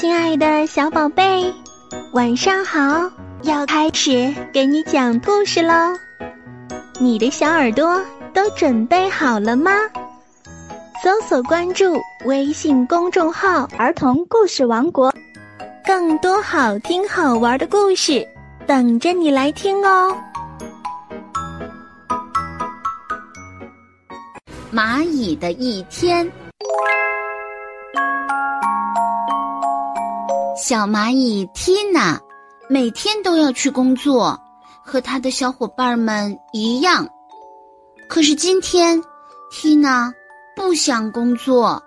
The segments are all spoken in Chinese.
亲爱的小宝贝，晚上好！要开始给你讲故事喽。你的小耳朵都准备好了吗？搜索关注微信公众号“儿童故事王国”，更多好听好玩的故事等着你来听哦。蚂蚁的一天。小蚂蚁缇娜每天都要去工作，和她的小伙伴们一样。可是今天，缇娜不想工作，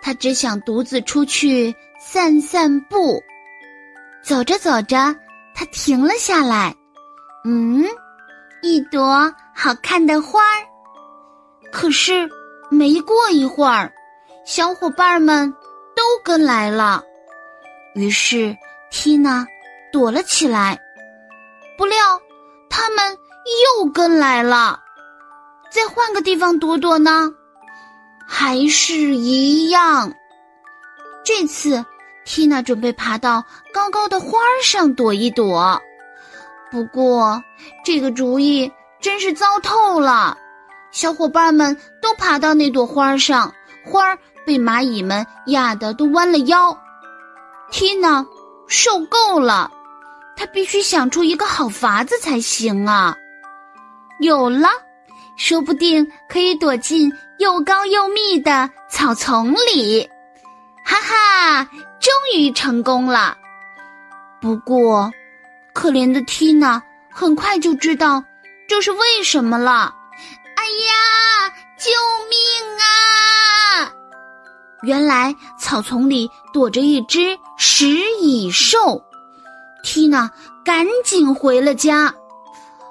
她只想独自出去散散步。走着走着，她停了下来。嗯，一朵好看的花儿。可是没过一会儿，小伙伴们都跟来了。于是，缇娜躲了起来。不料，他们又跟来了。再换个地方躲躲呢？还是一样。这次，缇娜准备爬到高高的花上躲一躲。不过，这个主意真是糟透了。小伙伴们都爬到那朵花上，花儿被蚂蚁们压得都弯了腰。缇娜受够了，她必须想出一个好法子才行啊！有了，说不定可以躲进又高又密的草丛里。哈哈，终于成功了！不过，可怜的缇娜很快就知道这是为什么了。哎呀，救命！原来草丛里躲着一只食蚁兽，缇娜赶紧回了家。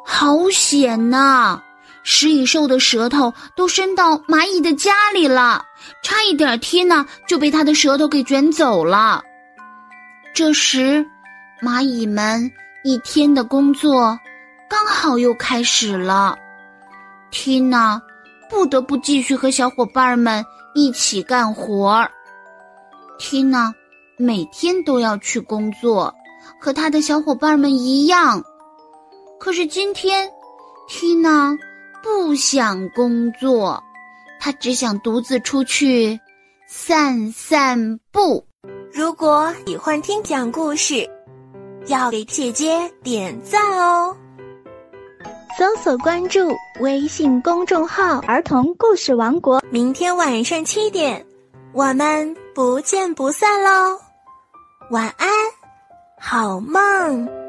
好险呐！食蚁兽的舌头都伸到蚂蚁的家里了，差一点缇娜就被它的舌头给卷走了。这时，蚂蚁们一天的工作刚好又开始了，缇娜不得不继续和小伙伴们。一起干活儿，缇娜每天都要去工作，和她的小伙伴们一样。可是今天，缇娜不想工作，她只想独自出去散散步。如果喜欢听讲故事，要给姐姐点赞哦！搜索关注微信公众号“儿童故事王国”。明天晚上七点，我们不见不散喽！晚安，好梦。